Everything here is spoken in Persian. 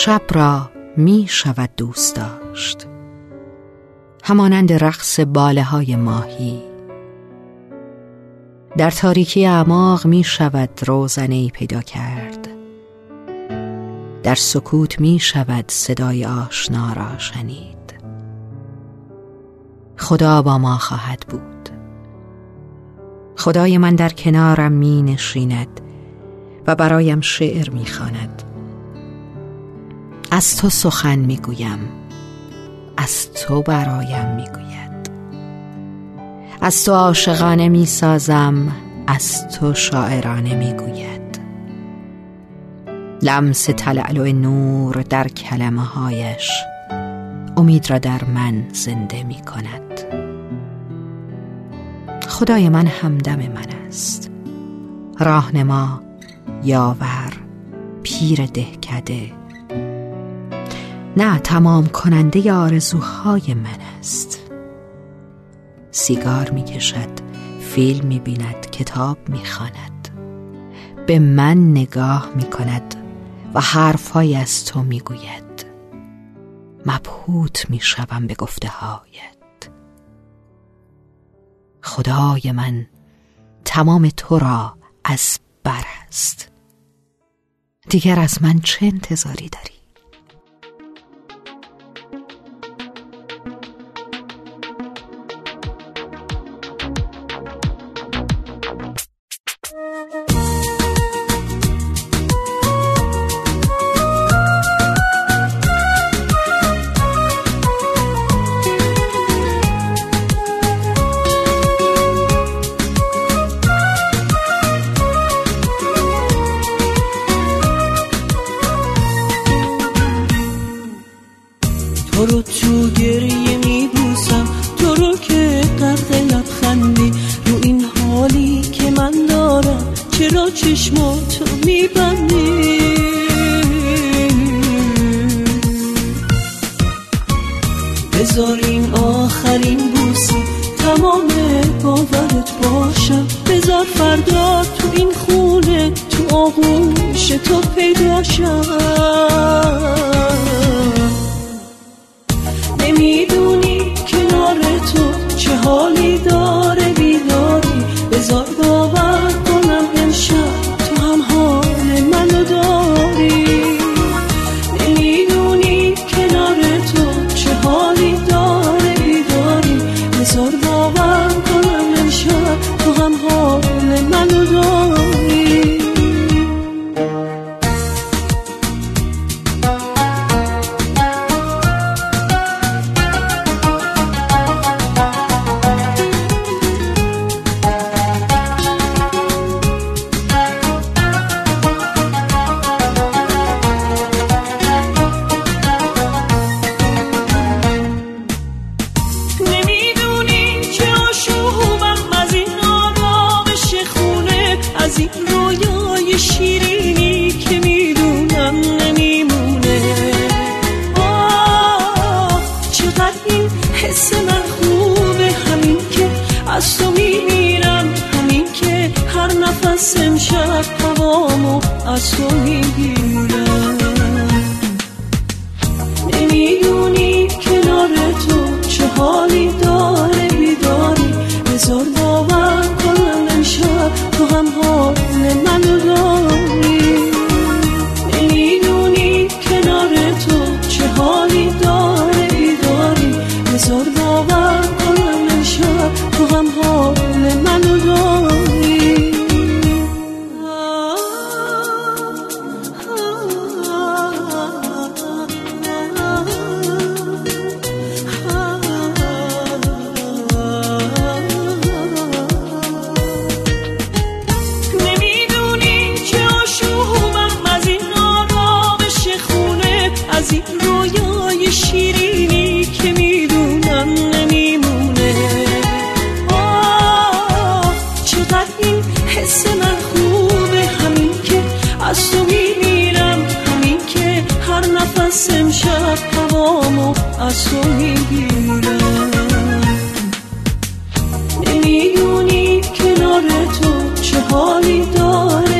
شب را می شود دوست داشت. همانند رقص باله های ماهی. در تاریکی اعماق می شود روزنه پیدا کرد. در سکوت می شود صدای آشنا را شنید. خدا با ما خواهد بود. خدای من در کنارم می نشیند و برایم شعر می خاند. از تو سخن می گویم از تو برایم می گوید از تو عاشقانه می سازم از تو شاعرانه می گوید لمس تلعلو نور در کلمه هایش امید را در من زنده می کند خدای من همدم من است. راهنما یاور پیر دهکده نه تمام کننده آرزوهای من است. سیگار می کشد فیلم می بیند کتاب می خاند به من نگاه می کند و حرفهای از تو می گوید مبهوت می شوم به گفته هایت خدای من تمام تو را از بر است. دیگر از من چه انتظاری داری؟ گریه میبوسم. تو رو که قرق لبخندی رو این حالی که من دارم. چرا چشماتو میبندی؟ بذار این آخرین بوسی. تمام باورت باشم. بذار فردا تو این خونه تو آغوش تو پیدا تو نفس امشب هوامو از تو می‌گیرم. نمی‌دونی کنار تو چه حالی داره بیداری. بذار باور کنم امشب تو هم حال منو داری. نمی‌دونی کنار تو چه حالی داره بیداری. بذار شب تمامو از تو می‌گیرم نمی‌دونی کنار تو چه حالی داره.